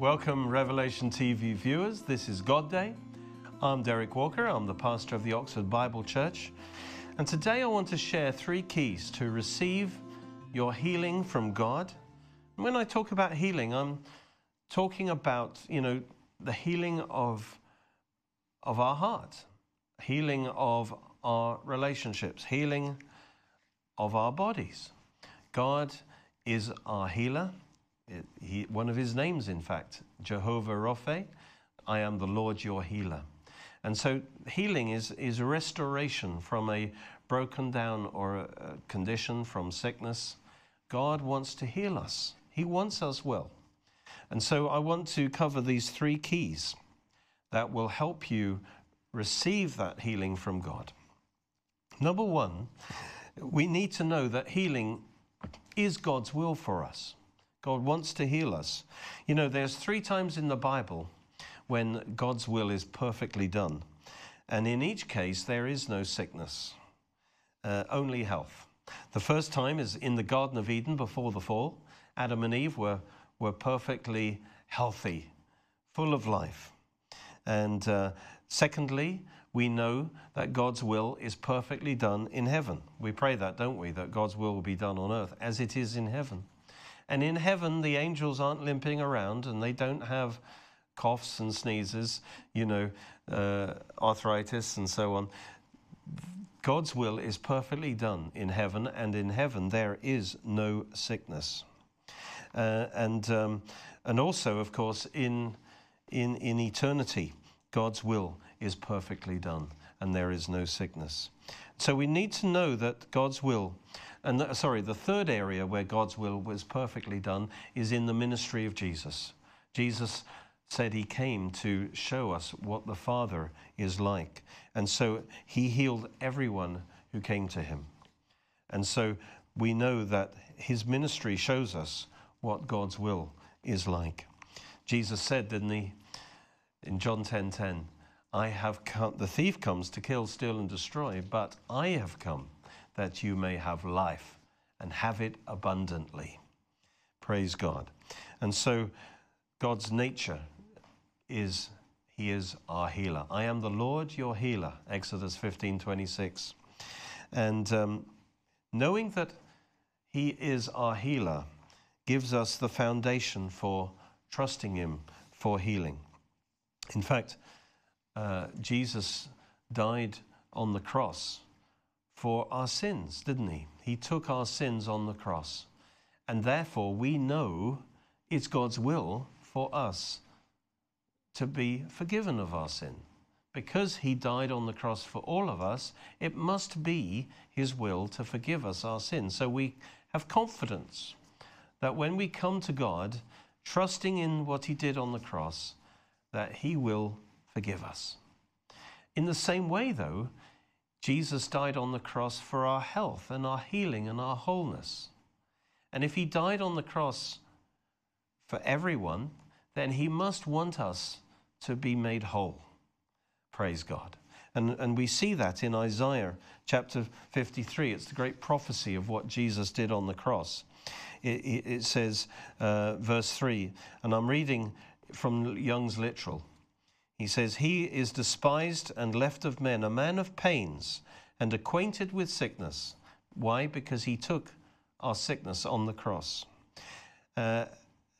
Welcome Revelation TV viewers. This is God Day. I'm Derek Walker, I'm the pastor of the Oxford Bible Church. And today I want to share three keys to receive your healing from God. And when I talk about healing, I'm talking about, you know, the healing of, of our heart, healing of our relationships, healing of our bodies. God is our healer. He, one of his names, in fact, Jehovah Rapha, I am the Lord your healer. And so healing is, is restoration from a broken down or a condition from sickness. God wants to heal us. He wants us well. And so I want to cover these three keys that will help you receive that healing from God. Number one, we need to know that healing is God's will for us. God wants to heal us. You know, there's three times in the Bible when God's will is perfectly done. And in each case, there is no sickness, uh, only health. The first time is in the Garden of Eden before the fall. Adam and Eve were, were perfectly healthy, full of life. And uh, secondly, we know that God's will is perfectly done in heaven. We pray that, don't we? That God's will will be done on earth as it is in heaven. And in heaven, the angels aren't limping around and they don't have coughs and sneezes, you know, uh, arthritis and so on. God's will is perfectly done in heaven, and in heaven there is no sickness. Uh, and, um, and also, of course, in, in, in eternity, God's will is perfectly done, and there is no sickness. So we need to know that God's will and the, sorry, the third area where God's will was perfectly done is in the ministry of Jesus. Jesus said he came to show us what the Father is like. And so he healed everyone who came to him. And so we know that his ministry shows us what God's will is like. Jesus said, didn't he, in John 10:10, 10, 10, I have come, the thief comes to kill, steal, and destroy, but I have come that you may have life and have it abundantly. Praise God. And so God's nature is he is our healer. I am the Lord your healer, Exodus 15 26. And um, knowing that he is our healer gives us the foundation for trusting him for healing. In fact, uh, Jesus died on the cross for our sins, didn't he? He took our sins on the cross. And therefore, we know it's God's will for us to be forgiven of our sin. Because he died on the cross for all of us, it must be his will to forgive us our sins. So we have confidence that when we come to God, trusting in what he did on the cross, that he will forgive us. In the same way, though, Jesus died on the cross for our health and our healing and our wholeness. And if he died on the cross for everyone, then he must want us to be made whole. Praise God. And, and we see that in Isaiah chapter 53. It's the great prophecy of what Jesus did on the cross. It, it, says, uh, verse 3, and I'm reading from Young's literal. He says, He is despised and left of men, a man of pains and acquainted with sickness. Why? Because he took our sickness on the cross. Uh,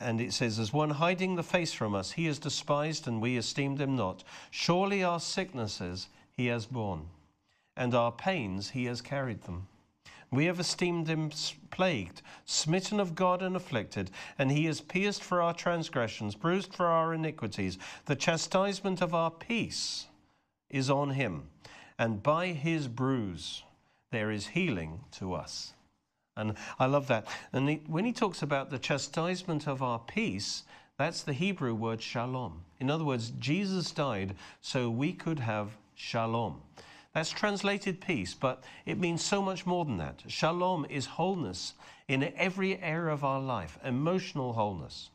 and it says, As one hiding the face from us, he is despised and we esteemed him not. Surely our sicknesses he has borne, and our pains he has carried them. We have esteemed him plagued, smitten of God and afflicted, and he is pierced for our transgressions, bruised for our iniquities. The chastisement of our peace is on him, and by his bruise there is healing to us. And I love that. And he, when he talks about the chastisement of our peace, that's the Hebrew word shalom. In other words, Jesus died so we could have shalom. That's translated peace, but it means so much more than that. Shalom is wholeness in every area of our life emotional wholeness,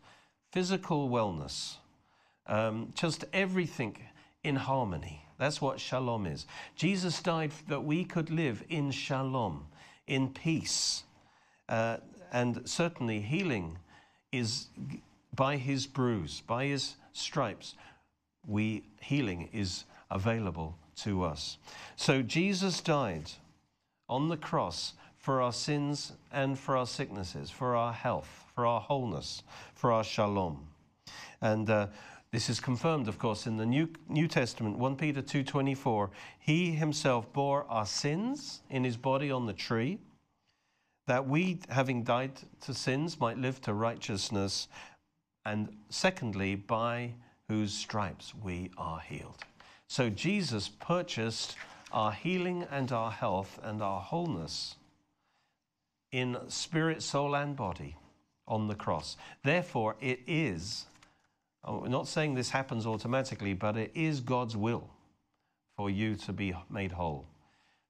physical wellness, um, just everything in harmony. That's what shalom is. Jesus died that we could live in shalom, in peace. Uh, and certainly healing is by his bruise, by his stripes, we healing is available to us. So Jesus died on the cross for our sins and for our sicknesses, for our health, for our wholeness, for our shalom. And uh, this is confirmed, of course, in the New, New Testament, 1 Peter 2.24. He himself bore our sins in his body on the tree, that we, having died to sins, might live to righteousness, and secondly, by whose stripes we are healed. So Jesus purchased our healing and our health and our wholeness in spirit, soul, and body on the cross. Therefore, it is, oh, we're not saying this happens automatically, but it is God's will for you to be made whole,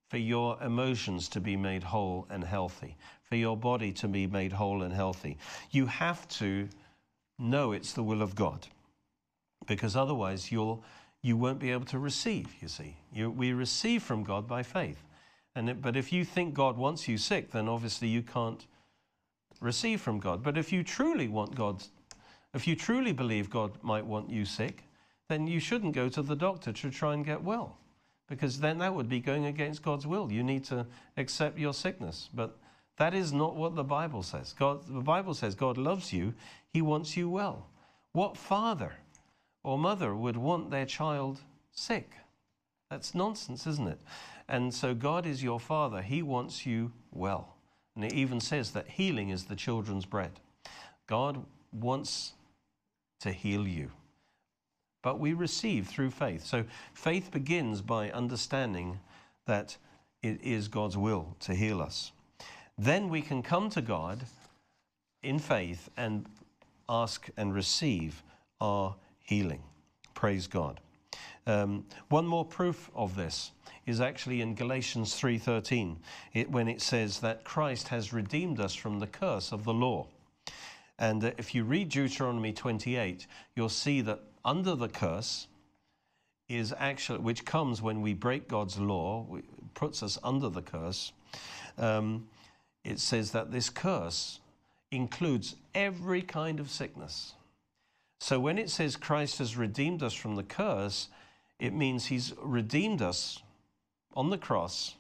for your emotions to be made whole and healthy, for your body to be made whole and healthy. You have to know it's the will of God because otherwise you'll you won't be able to receive you see. You, we receive from god by faith. And it, but if you think god wants you sick then obviously you can't receive from god. But if you truly want god if you truly believe god might want you sick then you shouldn't go to the doctor to try and get well because then that would be going against god's will. You need to accept your sickness. But that is not what the bible says. God the bible says god loves you. He wants you well. What father or mother would want their child sick. That's nonsense, isn't it? And so God is your father. He wants you well. And it even says that healing is the children's bread. God wants to heal you. But we receive through faith. So faith begins by understanding that it is God's will to heal us. Then we can come to God in faith and ask and receive our healing. Praise God. Um, one more proof of this is actually in Galatians 3:13, it, when it says that Christ has redeemed us from the curse of the law. And uh, if you read Deuteronomy 28, you'll see that under the curse is actually, which comes when we break God's law, puts us under the curse. Um, it says that this curse includes every kind of sickness. So when it says Christ has redeemed us from the curse, it means he's redeemed us on the cross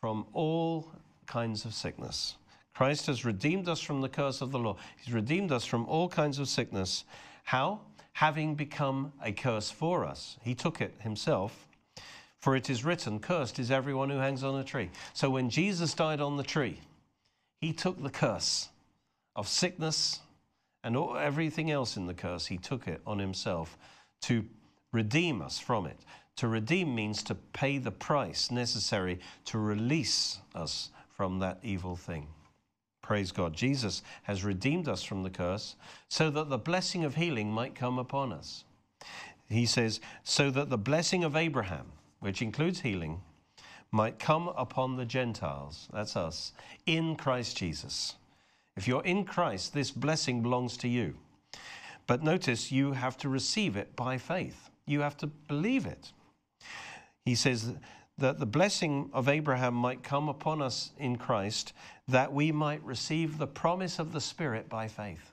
from all kinds of sickness. Christ has redeemed us from the curse of the law. He's redeemed us from all kinds of sickness. How? Having become a curse for us. He took it himself. For it is written, Cursed is everyone who hangs on a tree. So when Jesus died on the tree, he took the curse of sickness and all, everything else in the curse, he took it on himself to redeem us from it. To redeem means to pay the price necessary to release us from that evil thing. Praise God. Jesus has redeemed us from the curse so that the blessing of healing might come upon us. He says, so that the blessing of Abraham, which includes healing, might come upon the Gentiles, that's us, in Christ Jesus. If you're in Christ, this blessing belongs to you. But notice you have to receive it by faith. You have to believe it. He says that the blessing of Abraham might come upon us in Christ, that we might receive the promise of the Spirit by faith.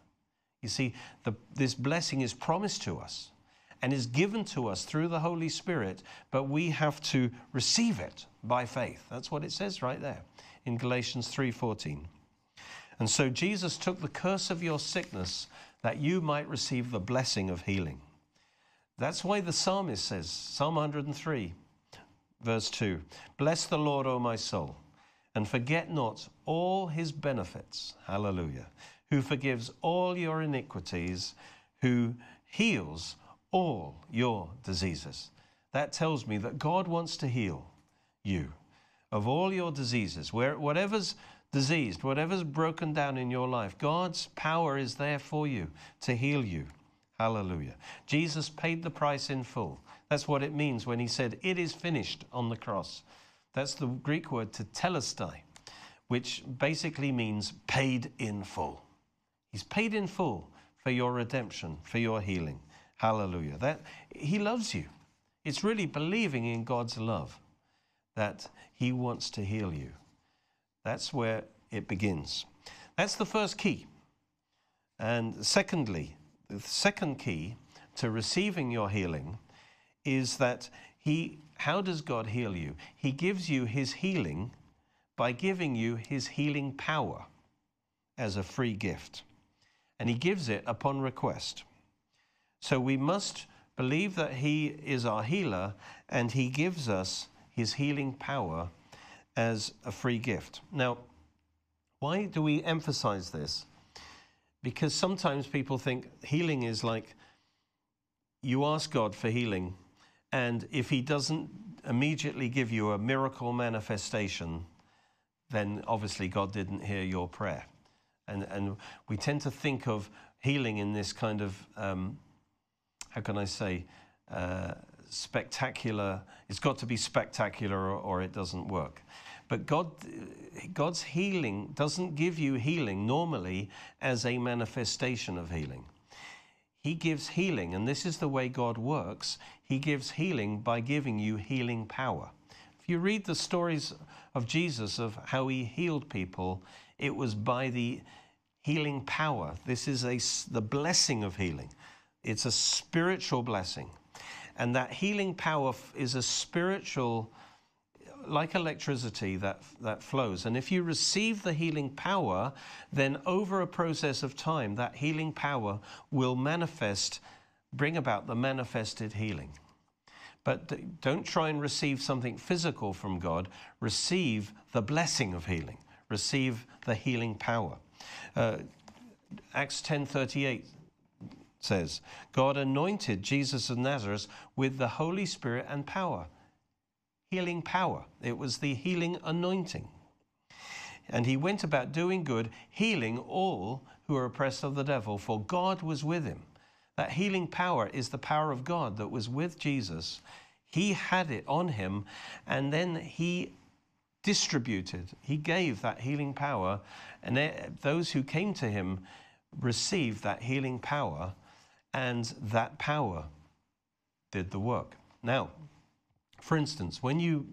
You see, the, this blessing is promised to us and is given to us through the Holy Spirit, but we have to receive it by faith. That's what it says right there in Galatians 3:14. And so Jesus took the curse of your sickness that you might receive the blessing of healing. That's why the psalmist says, Psalm 103, verse 2 Bless the Lord, O my soul, and forget not all his benefits. Hallelujah. Who forgives all your iniquities, who heals all your diseases. That tells me that God wants to heal you of all your diseases, where whatever's diseased, whatever's broken down in your life, God's power is there for you to heal you. Hallelujah. Jesus paid the price in full. That's what it means when he said, It is finished on the cross. That's the Greek word tetelestai, which basically means paid in full. He's paid in full for your redemption, for your healing. Hallelujah. That he loves you. It's really believing in God's love that he wants to heal you. That's where it begins. That's the first key. And secondly, the second key to receiving your healing is that he how does God heal you? He gives you his healing by giving you his healing power as a free gift. And he gives it upon request. So we must believe that he is our healer and he gives us his healing power as a free gift. Now, why do we emphasize this? Because sometimes people think healing is like you ask God for healing, and if He doesn't immediately give you a miracle manifestation, then obviously God didn't hear your prayer. And, and we tend to think of healing in this kind of, um, how can I say, uh, spectacular, it's got to be spectacular or, or it doesn't work. But God, God's healing doesn't give you healing normally as a manifestation of healing. He gives healing, and this is the way God works. He gives healing by giving you healing power. If you read the stories of Jesus, of how he healed people, it was by the healing power. This is a, the blessing of healing, it's a spiritual blessing. And that healing power is a spiritual like electricity that, that flows. And if you receive the healing power, then over a process of time, that healing power will manifest, bring about the manifested healing. But don't try and receive something physical from God. Receive the blessing of healing. Receive the healing power. Uh, Acts 10:38 says, God anointed Jesus of Nazareth with the Holy Spirit and power healing power, it was the healing anointing. And he went about doing good, healing all who were oppressed of the devil, for God was with him. That healing power is the power of God that was with Jesus. He had it on him, and then he distributed, he gave that healing power, and those who came to him received that healing power, and that power did the work. Now, for instance, when you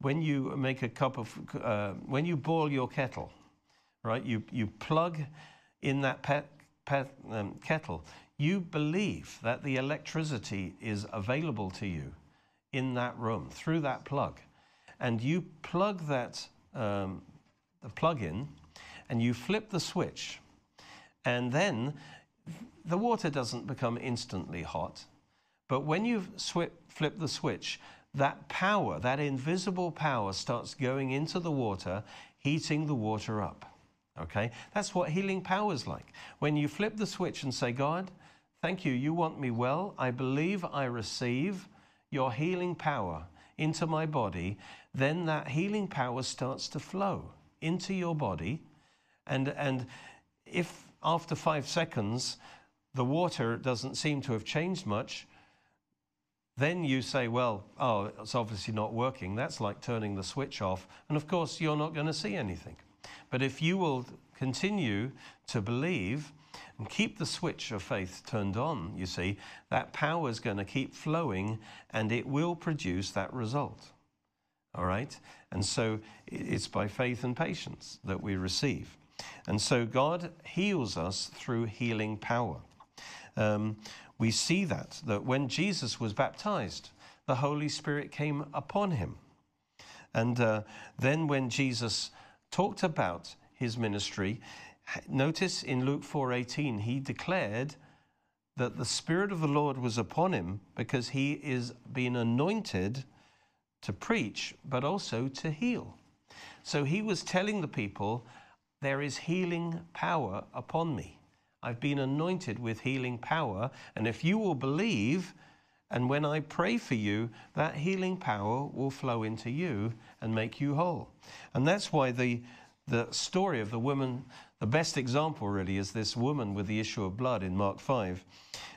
when you make a cup of uh, when you boil your kettle, right? You you plug in that pet, pet, um, kettle. You believe that the electricity is available to you in that room through that plug, and you plug that um, the plug in, and you flip the switch, and then the water doesn't become instantly hot. But when you flip the switch, that power, that invisible power, starts going into the water, heating the water up. Okay? That's what healing power is like. When you flip the switch and say, God, thank you, you want me well. I believe I receive your healing power into my body, then that healing power starts to flow into your body. And, and if after five seconds the water doesn't seem to have changed much, then you say, well, oh, it's obviously not working. That's like turning the switch off. And of course, you're not going to see anything. But if you will continue to believe and keep the switch of faith turned on, you see, that power is going to keep flowing and it will produce that result. All right? And so it's by faith and patience that we receive. And so God heals us through healing power. Um, we see that, that when Jesus was baptized, the Holy Spirit came upon him. And uh, then when Jesus talked about his ministry, notice in Luke 4:18 he declared that the spirit of the Lord was upon him because he is being anointed to preach but also to heal. So he was telling the people there is healing power upon me. I've been anointed with healing power. And if you will believe, and when I pray for you, that healing power will flow into you and make you whole. And that's why the, the story of the woman, the best example really is this woman with the issue of blood in Mark 5.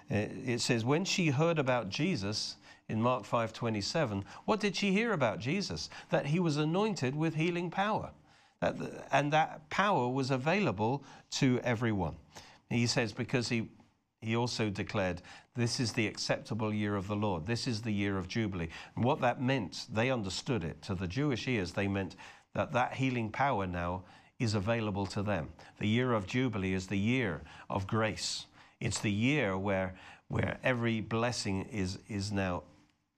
It says, when she heard about Jesus, in Mark 5:27, what did she hear about Jesus? That he was anointed with healing power. That, and that power was available to everyone. He says, because he, he also declared, This is the acceptable year of the Lord. This is the year of Jubilee. And what that meant, they understood it. To the Jewish ears, they meant that that healing power now is available to them. The year of Jubilee is the year of grace. It's the year where, where every blessing is, is now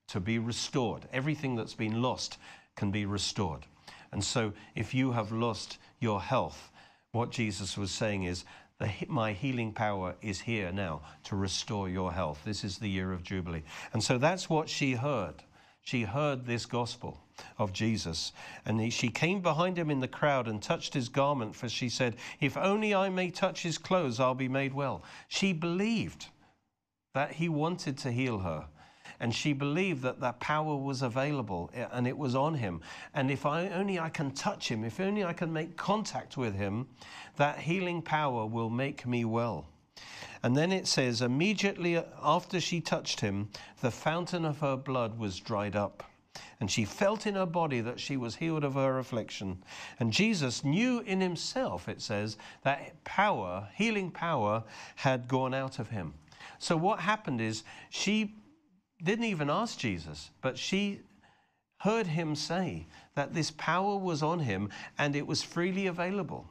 to be restored. Everything that's been lost can be restored. And so, if you have lost your health, what Jesus was saying is, the, my healing power is here now to restore your health. This is the year of Jubilee. And so that's what she heard. She heard this gospel of Jesus. And he, she came behind him in the crowd and touched his garment, for she said, If only I may touch his clothes, I'll be made well. She believed that he wanted to heal her. And she believed that that power was available eh, and it was on him. And if I, only I can touch him, if only I can make contact with him, that healing power will make me well. And then it says, immediately after she touched him, the fountain of her blood was dried up. And she felt in her body that she was healed of her affliction. And Jesus knew in himself, it says, that power, healing power, had gone out of him. So what happened is she didn't even ask Jesus, but she heard him say that this power was on him and it was freely available.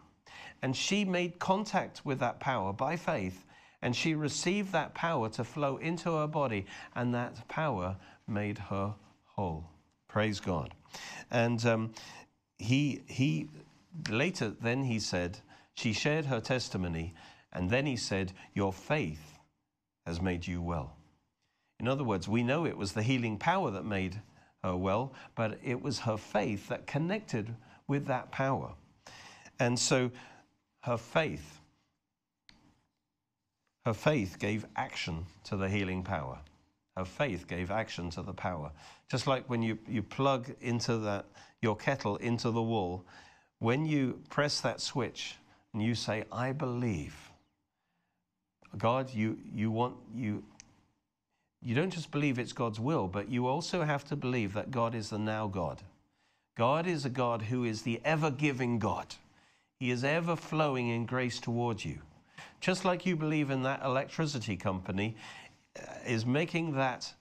And she made contact with that power by faith and she received that power to flow into her body, and that power made her whole. Praise God. And um, he, he later, then he said, she shared her testimony, and then he said, Your faith has made you well. In other words, we know it was the healing power that made her well, but it was her faith that connected with that power. And so her faith, her faith gave action to the healing power. Her faith gave action to the power. Just like when you, you plug into that your kettle into the wall, when you press that switch and you say, I believe, God, you, you want you you don't just believe it's God's will, but you also have to believe that God is the now God. God is a God who is the ever giving God. He is ever flowing in grace towards you. Just like you believe in that electricity company uh, is making that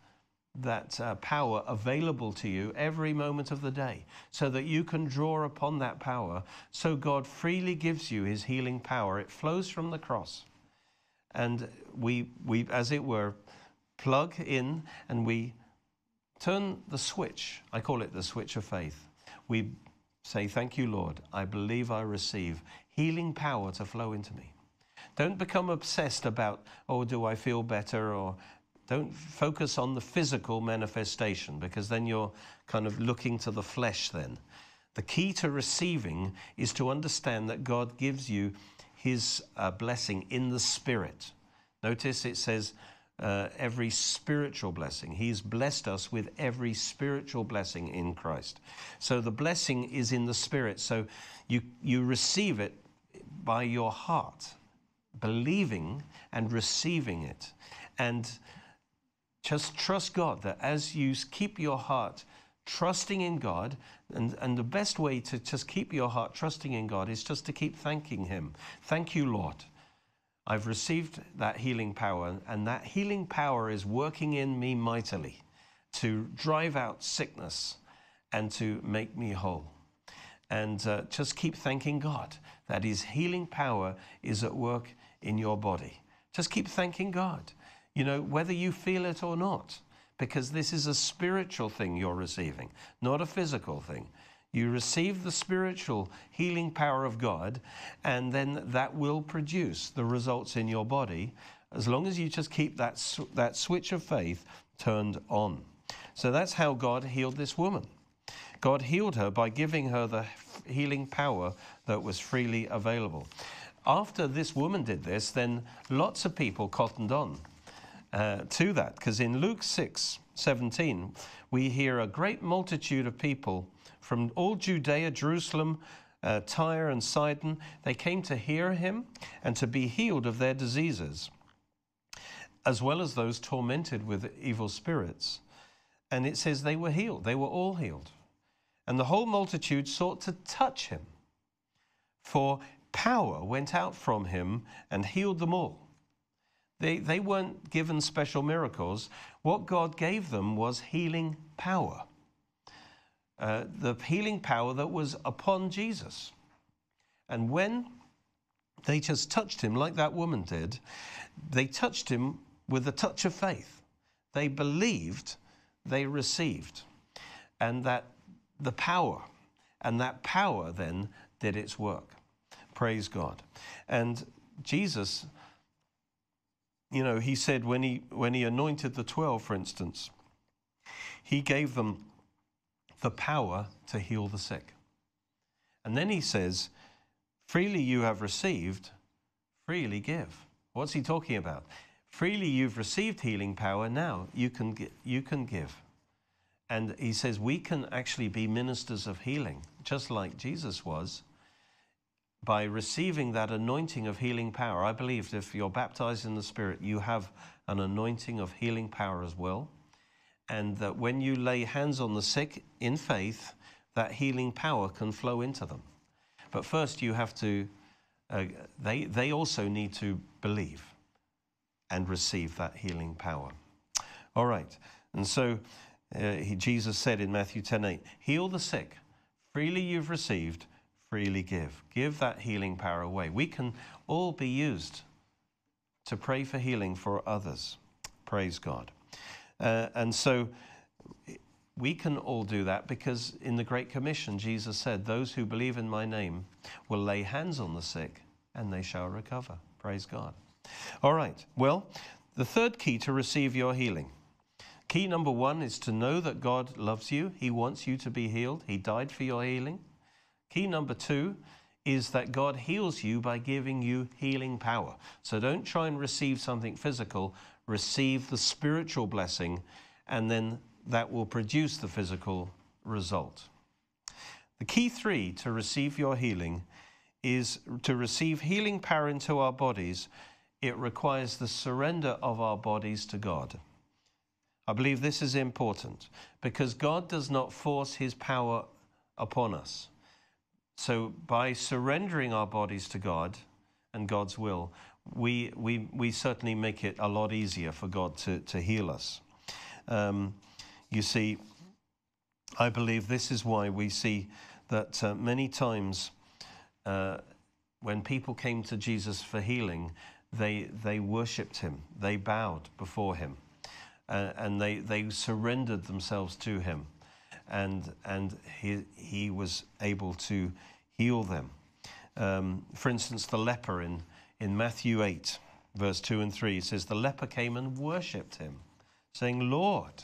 that uh, power available to you every moment of the day so that you can draw upon that power so God freely gives you his healing power it flows from the cross and we we as it were plug in and we turn the switch. I call it the switch of faith. We say, Thank you, Lord. I believe I receive healing power to flow into me. Don't become obsessed about, oh, do I feel better? Or don't focus on the physical manifestation because then you're kind of looking to the flesh then. The key to receiving is to understand that God gives you his uh, blessing in the spirit. Notice it says, uh, every spiritual blessing. He's blessed us with every spiritual blessing in Christ. So the blessing is in the spirit. So you, you receive it by your heart, believing and receiving it. And just trust God that as you keep your heart trusting in God, and, and the best way to just keep your heart trusting in God is just to keep thanking Him. Thank you, Lord. I've received that healing power, and that healing power is working in me mightily to drive out sickness and to make me whole. And uh, just keep thanking God that His healing power is at work in your body. Just keep thanking God, you know, whether you feel it or not, because this is a spiritual thing you're receiving, not a physical thing. You receive the spiritual healing power of God, and then that will produce the results in your body as long as you just keep that, that switch of faith turned on. So that's how God healed this woman. God healed her by giving her the healing power that was freely available. After this woman did this, then lots of people cottoned on uh, to that, because in Luke 6 17, we hear a great multitude of people from all Judea, Jerusalem, uh, Tyre, and Sidon. They came to hear him and to be healed of their diseases, as well as those tormented with evil spirits. And it says they were healed, they were all healed. And the whole multitude sought to touch him, for power went out from him and healed them all. They, they weren't given special miracles. What God gave them was healing power. Uh, the healing power that was upon Jesus. And when they just touched him, like that woman did, they touched him with a touch of faith. They believed, they received. And that the power, and that power then did its work. Praise God. And Jesus, you know, he said when he when he anointed the 12, for instance, he gave them the power to heal the sick. And then he says, freely you have received, freely give. What's he talking about? Freely you've received healing power, now you can, you can give. And he says we can actually be ministers of healing, just like Jesus was, by receiving that anointing of healing power. I believe if you're baptized in the Spirit, you have an anointing of healing power as well. And that when you lay hands on the sick in faith, that healing power can flow into them. But first, you have to, uh, they, they also need to believe and receive that healing power. All right. And so uh, he, Jesus said in Matthew 10 8, heal the sick. Freely you've received, freely give. Give that healing power away. We can all be used to pray for healing for others. Praise God. Uh, and so we can all do that because in the Great Commission, Jesus said, Those who believe in my name will lay hands on the sick and they shall recover. Praise God. All right. Well, the third key to receive your healing. Key number one is to know that God loves you. He wants you to be healed. He died for your healing. Key number two is that God heals you by giving you healing power. So don't try and receive something physical, receive the spiritual blessing, and then that will produce the physical result. The key three to receive your healing is to receive healing power into our bodies. It requires the surrender of our bodies to God. I believe this is important because God does not force his power upon us. So, by surrendering our bodies to God and God's will, we, we, we certainly make it a lot easier for God to, to heal us. Um, you see, I believe this is why we see that uh, many times uh, when people came to Jesus for healing, they, they worshipped him, they bowed before him, uh, and they, they surrendered themselves to him. And, and he, he was able to heal them. Um, for instance, the leper in, in Matthew 8, verse 2 and 3 says, The leper came and worshipped him, saying, Lord,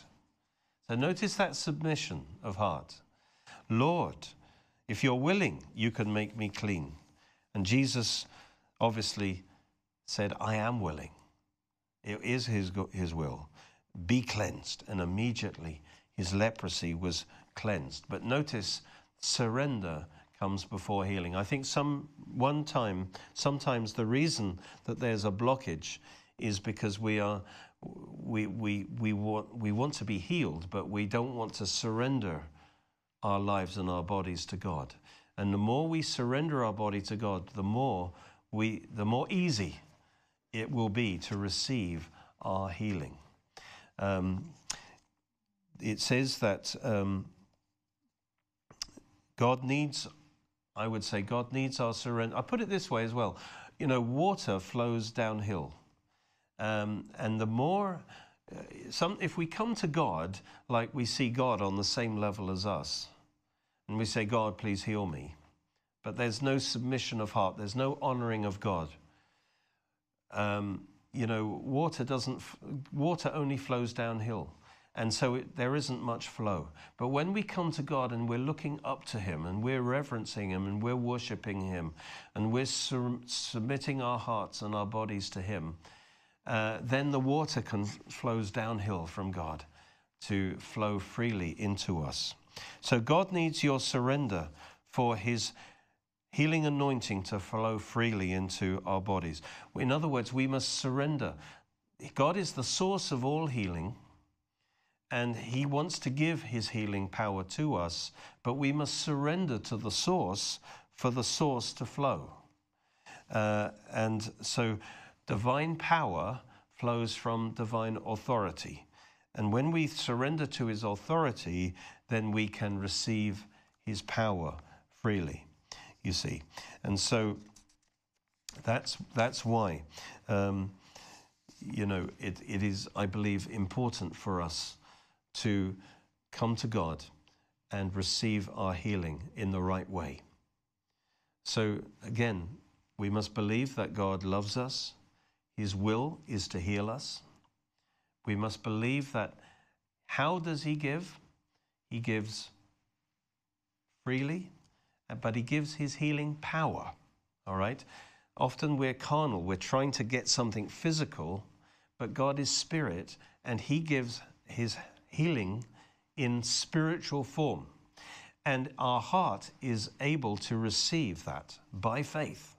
so notice that submission of heart. Lord, if you're willing, you can make me clean. And Jesus obviously said, I am willing. It is his, his will. Be cleansed. And immediately his leprosy was cleansed. But notice, surrender comes before healing. I think some one time, sometimes the reason that there's a blockage is because we are we, we, we, want, we want to be healed, but we don't want to surrender our lives and our bodies to God. And the more we surrender our body to God, the more, we, the more easy it will be to receive our healing. Um, it says that um, God needs, I would say, God needs our surrender. I put it this way as well. You know, water flows downhill. Um, and the more, uh, some, if we come to God like we see God on the same level as us, and we say, God, please heal me, but there's no submission of heart, there's no honoring of God. Um, you know, water doesn't, water only flows downhill. And so it, there isn't much flow. But when we come to God and we're looking up to Him and we're reverencing Him and we're worshiping Him and we're su- submitting our hearts and our bodies to Him, uh, then the water can, flows downhill from God to flow freely into us. So God needs your surrender for his healing anointing to flow freely into our bodies. In other words, we must surrender. God is the source of all healing, and he wants to give his healing power to us, but we must surrender to the source for the source to flow. Uh, and so Divine power flows from divine authority. And when we surrender to his authority, then we can receive his power freely. you see. And so that's, that's why, um, you know, it, it is, I believe, important for us to come to God and receive our healing in the right way. So, again, we must believe that God loves us, His will is to heal us. We must believe that how does He give? He gives freely, but He gives His healing power. All right? Often we're carnal, we're trying to get something physical, but God is spirit and He gives His healing in spiritual form. And our heart is able to receive that by faith.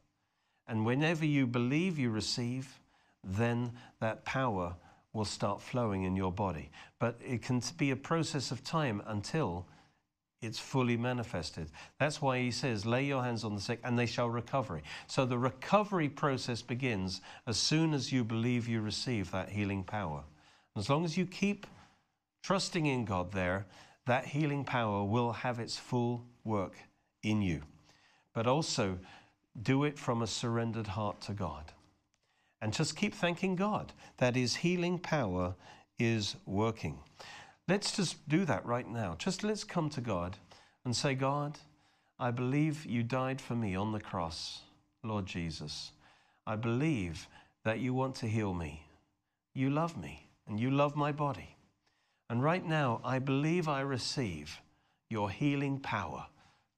And whenever you believe you receive, then that power will start flowing in your body. But it can be a process of time until it's fully manifested. That's why he says, lay your hands on the sick and they shall recover. So the recovery process begins as soon as you believe you receive that healing power. As long as you keep trusting in God there, that healing power will have its full work in you. But also do it from a surrendered heart to God. And just keep thanking God that His healing power is working. Let's just do that right now. Just let's come to God and say, God, I believe you died for me on the cross, Lord Jesus. I believe that you want to heal me. You love me and you love my body. And right now, I believe I receive your healing power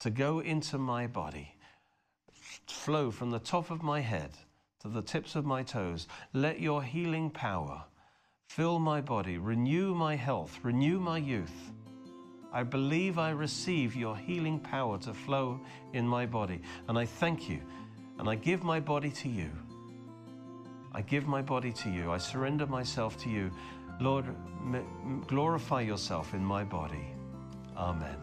to go into my body, flow from the top of my head to the tips of my toes. Let your healing power fill my body, renew my health, renew my youth. I believe I receive your healing power to flow in my body. And I thank you. And I give my body to you. I give my body to you. I surrender myself to you. Lord, glorify yourself in my body. Amen.